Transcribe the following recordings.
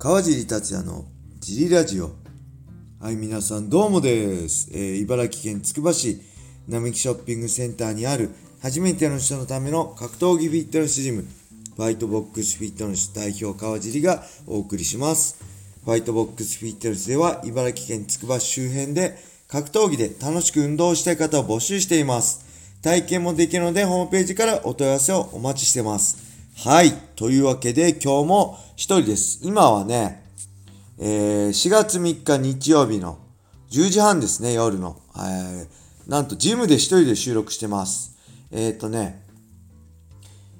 川尻達也のジリラジオ。はい、皆さんどうもです。えー、茨城県つくば市並木ショッピングセンターにある初めての人のための格闘技フィットネスジム、ファイトボックスフィットネス代表川尻がお送りします。ファイトボックスフィットネスでは茨城県つくば市周辺で格闘技で楽しく運動したい方を募集しています。体験もできるのでホームページからお問い合わせをお待ちしてます。はい。というわけで今日も一人です。今はね、えー、4月3日日曜日の10時半ですね、夜の。えー、なんとジムで一人で収録してます。えっ、ー、とね、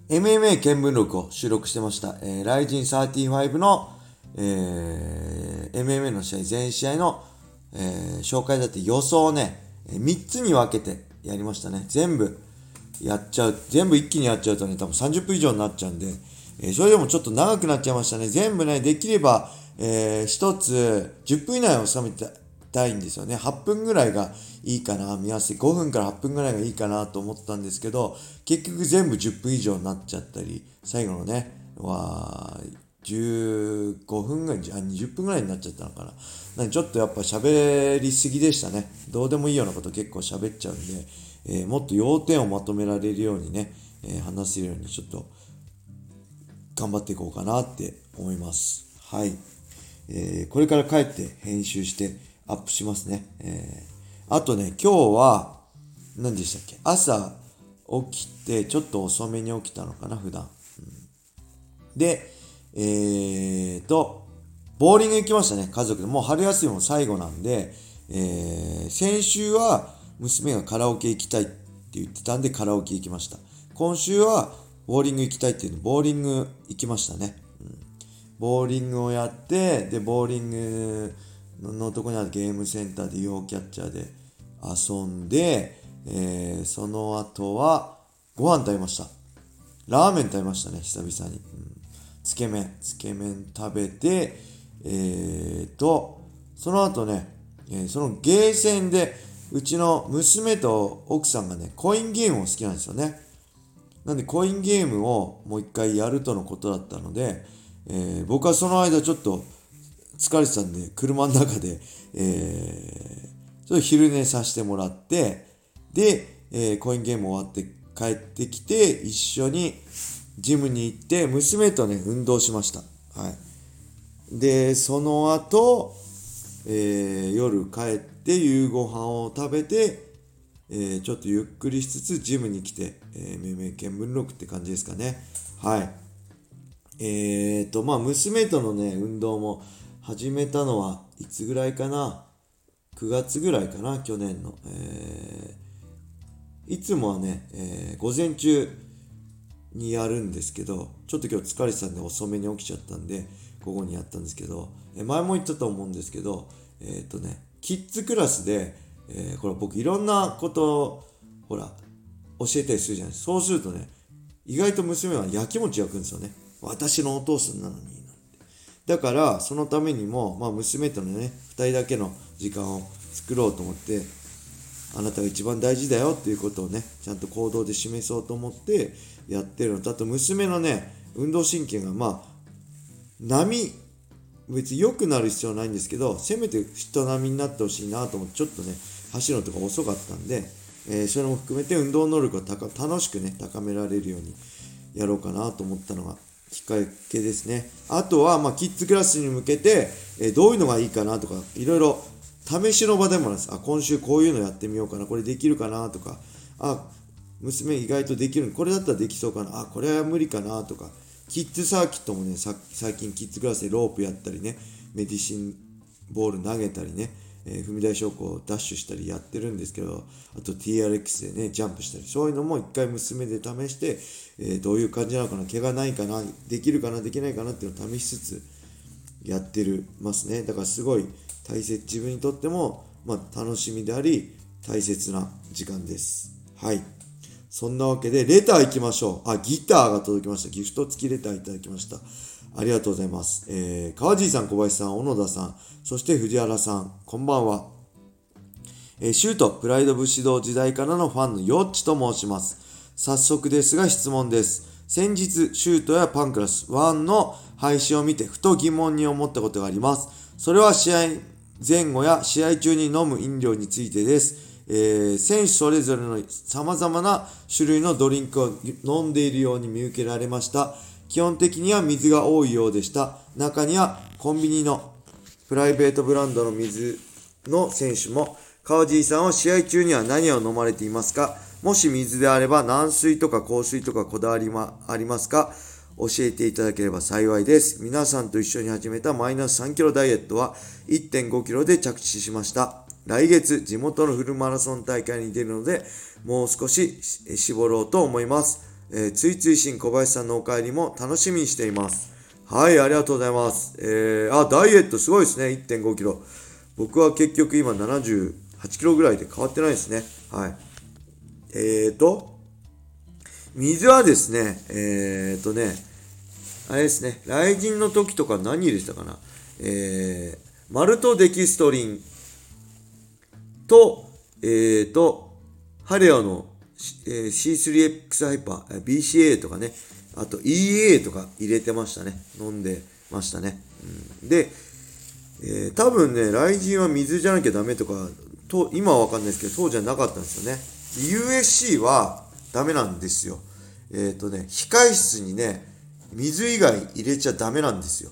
MMA 見聞録を収録してました。えー、ライジン35の、えー、MMA の試合、全試合の、えー、紹介だって予想をね、3つに分けてやりましたね。全部やっちゃう、全部一気にやっちゃうとね、多分30分以上になっちゃうんで、えー、それでもちょっと長くなっちゃいましたね。全部ね、できれば、えー、一つ10分以内を収めたいんですよね。8分ぐらいがいいかな、見合わせ5分から8分ぐらいがいいかなと思ったんですけど、結局全部10分以上になっちゃったり、最後のね、は、15分ぐらい、あ、20分ぐらいになっちゃったのかな。なんちょっとやっぱ喋りすぎでしたね。どうでもいいようなこと結構喋っちゃうんで、えー、もっと要点をまとめられるようにね、えー、話せるようにちょっと頑張っていこうかなって思います。はい。えー、これから帰って編集してアップしますね。えー、あとね、今日は、何でしたっけ？朝起きて、ちょっと遅めに起きたのかな、普段。うん、で、えーと、ボーリング行きましたね、家族で。もう春休みも最後なんで、えー、先週は娘がカラオケ行きたいって言ってたんでカラオケ行きました。今週はボーリング行きたいっていうのボーリング行きましたね。うん、ボーリングをやって、で、ボーリングのとこにあるゲームセンターで UFO キャッチャーで遊んで、えー、その後はご飯食べました。ラーメン食べましたね、久々に。うん、つけ麺、つけ麺食べて、えーと、その後ね、えー、そのゲーセンで、うちの娘と奥さんがね、コインゲームを好きなんですよね。なんでコインゲームをもう一回やるとのことだったので、えー、僕はその間ちょっと疲れてたんで、車の中で、えー、ちょっと昼寝させてもらって、で、えー、コインゲーム終わって帰ってきて、一緒にジムに行って、娘とね、運動しました。はい。で、その後、えー、夜帰って夕ご飯を食べて、えー、ちょっとゆっくりしつつジムに来て、えー、命名見聞録って感じですかね。はい。えーと、まあ、娘とのね、運動も始めたのはいつぐらいかな ?9 月ぐらいかな去年の。えー、いつもはね、えー、午前中にやるんですけど、ちょっと今日疲れてたんで遅めに起きちゃったんで、午後にやったんですけど、え前も言ったと思うんですけど、えっ、とね、キッズクラスで、えー、これ僕いろんなことを、ほら、教えたりするじゃないですか。そうするとね、意外と娘はやきもち焼くんですよね。私のお父さんなのに。なんてだから、そのためにも、まあ娘とのね、二人だけの時間を作ろうと思って、あなたが一番大事だよっていうことをね、ちゃんと行動で示そうと思ってやってるのと、あと娘のね、運動神経がまあ、波別に良くなる必要はないんですけど、せめて人並みになってほしいなと思って、ちょっとね、走るのとか遅かったんで、えー、それも含めて運動能力を楽しくね、高められるようにやろうかなと思ったのがきっかけですね。あとは、まあ、キッズクラスに向けて、えー、どういうのがいいかなとか、いろいろ試しの場でもなんです。あ、今週こういうのやってみようかな、これできるかなとか、あ、娘意外とできるこれだったらできそうかな、あ、これは無理かなとか、キッズサーキットもね、最近キッズクラスでロープやったりね、メディシンボール投げたりね、えー、踏み台昇降ダッシュしたりやってるんですけど、あと TRX でね、ジャンプしたり、そういうのも一回娘で試して、えー、どういう感じなのかな、怪我ないかな、できるかな、できないかなっていうのを試しつつやってるますね。だからすごい大切、自分にとっても、まあ、楽しみであり、大切な時間です。はい。そんなわけで、レター行きましょう。あ、ギターが届きました。ギフト付きレターいただきました。ありがとうございます。えー、川尻さん、小林さん、小野田さん、そして藤原さん、こんばんは。えー、シュート、プライド武士道時代からのファンのヨッチと申します。早速ですが質問です。先日、シュートやパンクラス1の配信を見て、ふと疑問に思ったことがあります。それは試合前後や試合中に飲む飲料についてです。えー、選手それぞれの様々な種類のドリンクを飲んでいるように見受けられました。基本的には水が多いようでした。中にはコンビニのプライベートブランドの水の選手も、川尻さんは試合中には何を飲まれていますか？もし水であれば軟水とか硬水とかこだわりはありますか？教えていただければ幸いです。皆さんと一緒に始めたマイナス3キロダイエットは1.5キロで着地しました。来月、地元のフルマラソン大会に出るので、もう少し絞ろうと思います。えー、ついつい新小林さんのお帰りも楽しみにしています。はい、ありがとうございます。えー、あ、ダイエットすごいですね、1.5キロ。僕は結局今78キロぐらいで変わってないですね。はい。えーと、水はですね、えーとね、あれですね、雷神の時とか何入れてたかな。えー、マルトデキストリンと、えーと、ハレオの、えー、C3X ハイパー、BCA とかね、あと EA とか入れてましたね。飲んでましたね。うん、で、えー、多分ね、雷神は水じゃなきゃダメとか、と今はわかんないですけど、当時はなかったんですよね。USC はダメなんですよ。えっ、ー、とね、控室にね、水以外入れちゃダメなんですよ。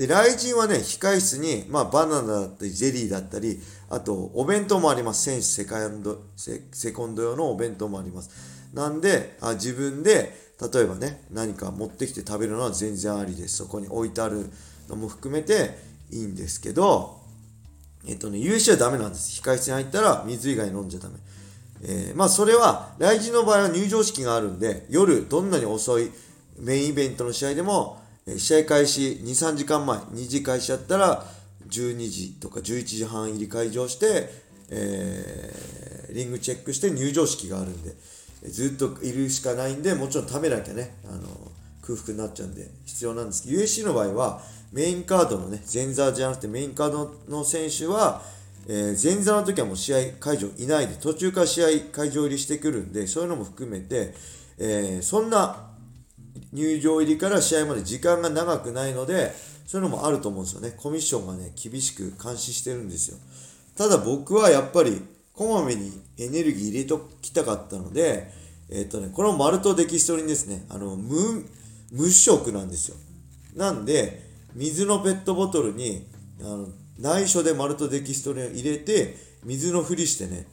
で、雷神はね、控室に、まあ、バナナだったり、ゼリーだったり、あと、お弁当もあります。選手セカンド、セセコンド用のお弁当もあります。なんで、あ自分で、例えばね、何か持ってきて食べるのは全然ありです。そこに置いてあるのも含めていいんですけど、えっとね、us はダメなんです。控室に入ったら水以外飲んじゃダメ。えー、まあそれは、来時の場合は入場式があるんで、夜どんなに遅いメインイベントの試合でも、試合開始2、3時間前、2時開始やったら、12時とか11時半入り会場して、えー、リングチェックして入場式があるんで、ずっといるしかないんで、もちろん食べなきゃね、あの、空腹になっちゃうんで必要なんですけど、USC の場合は、メインカードのね、前座じゃなくてメインカードの選手は、えー、前座の時はもう試合会場いないで、途中から試合会場入りしてくるんで、そういうのも含めて、えー、そんな入場入りから試合まで時間が長くないので、そういうのもあると思うんですよね。コミッションがね、厳しく監視してるんですよ。ただ僕はやっぱり、こまめにエネルギー入れときたかったので、えっ、ー、とね、このマルトデキストリンですね、あの、無、無色なんですよ。なんで、水のペットボトルに、あの、内緒でマルトデキストリンを入れて、水のふりしてね、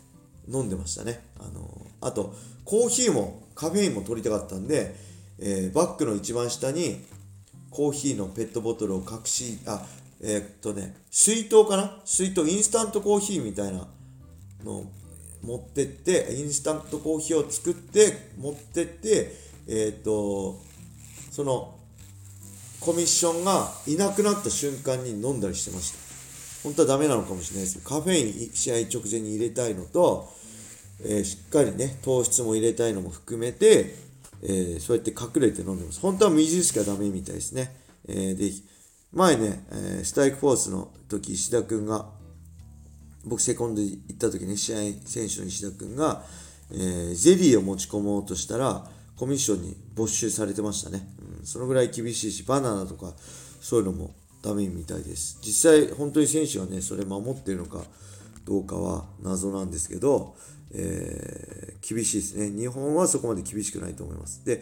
飲んでましたね。あの、あと、コーヒーも、カフェインも取りたかったんで、えー、バッグの一番下に、コーヒーのペットボトルを隠し、あ、えー、っとね、水筒かな？水筒、インスタントコーヒーみたいなのを持ってって、インスタントコーヒーを作って持ってって、えー、っと、その、コミッションがいなくなった瞬間に飲んだりしてました。本当はダメなのかもしれないですけど、カフェイン試合直前に入れたいのと、えー、しっかりね、糖質も入れたいのも含めて、えー、そうやって隠れて飲んでます。本当は水しかダメみたいですね。えー、で、前ね、えストライクフォースの時、石田君が、僕セコンド行った時に試合選手の石田君が、えー、ゼリーを持ち込もうとしたら、コミッションに没収されてましたね。うん、そのぐらい厳しいし、バナナとか、そういうのもダメみたいです。実際、本当に選手はね、それ守ってるのかどうかは謎なんですけど、えー、厳しいですね。日本はそこまで厳しくないと思います。で、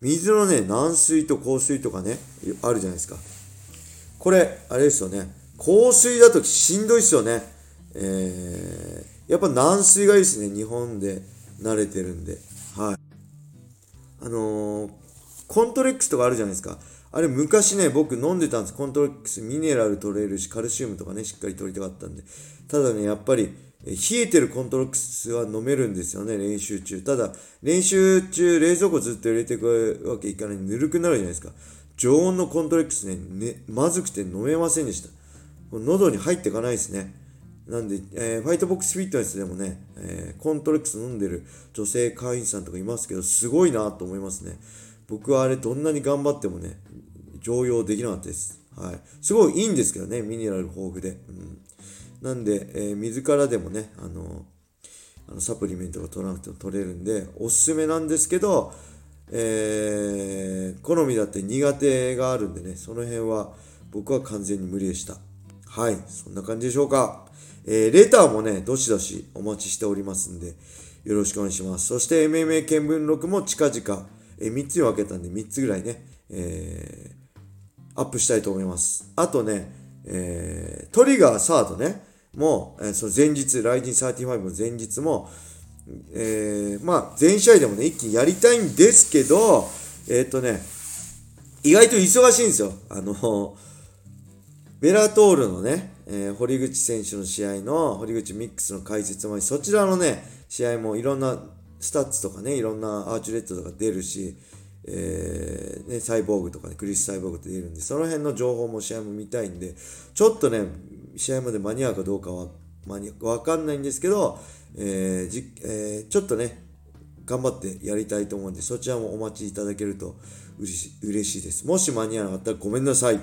水のね、軟水と硬水とかね、あるじゃないですか。これ、あれですよね。硬水だとしんどいですよね。えー、やっぱ軟水がいいですね。日本で慣れてるんで。はい。あのー、コントレックスとかあるじゃないですか。あれ昔ね、僕飲んでたんです。コントレックス、ミネラル取れるし、カルシウムとかね、しっかり取りたかったんで。ただね、やっぱり、冷えてるコントロックスは飲めるんですよね、練習中。ただ、練習中、冷蔵庫ずっと入れていくわけいかないぬるくなるじゃないですか。常温のコントロックスね、ねまずくて飲めませんでした。喉に入っていかないですね。なんで、えー、ファイトボックスフィットネスでもね、えー、コントレックス飲んでる女性会員さんとかいますけど、すごいなと思いますね。僕はあれどんなに頑張ってもね、常用できなかったです。はい。すごいいいんですけどね、ミネラル豊富で。うんなんで、えー、水からでもね、あの、あのサプリメントが取らなくても取れるんで、おすすめなんですけど、えー、好みだって苦手があるんでね、その辺は僕は完全に無理でした。はい、そんな感じでしょうか。えー、レターもね、どしどしお待ちしておりますんで、よろしくお願いします。そして MMA 見聞録も近々、えー、3つに分けたんで3つぐらいね、えー、アップしたいと思います。あとね、えー、トリガーサードね、も、えー、その前日、ライジン35の前日も、えー、まあ、全試合でもね、一気にやりたいんですけど、えっ、とね、意外と忙しいんですよ。あの、 Bellator のね、えー、堀口選手の試合の、堀口ミックスの解説も、そちらのね、試合もいろんなスタッツとかね、いろんなアーチュレットとか出るし、えー、ね、サイボーグとかね、クリス・サイボーグって出るんで、その辺の情報も試合も見たいんで、ちょっとね、試合まで間に合うかどうかは、間にわかんないんですけど、えーじえー、ちょっとね、頑張ってやりたいと思うんで、そちらもお待ちいただけると嬉し嬉しいです。もし間に合わなかったらごめんなさい。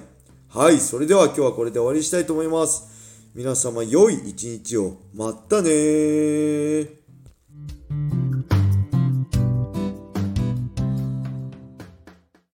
はい、それでは今日はこれで終わりにしたいと思います。皆様良い一日を。またね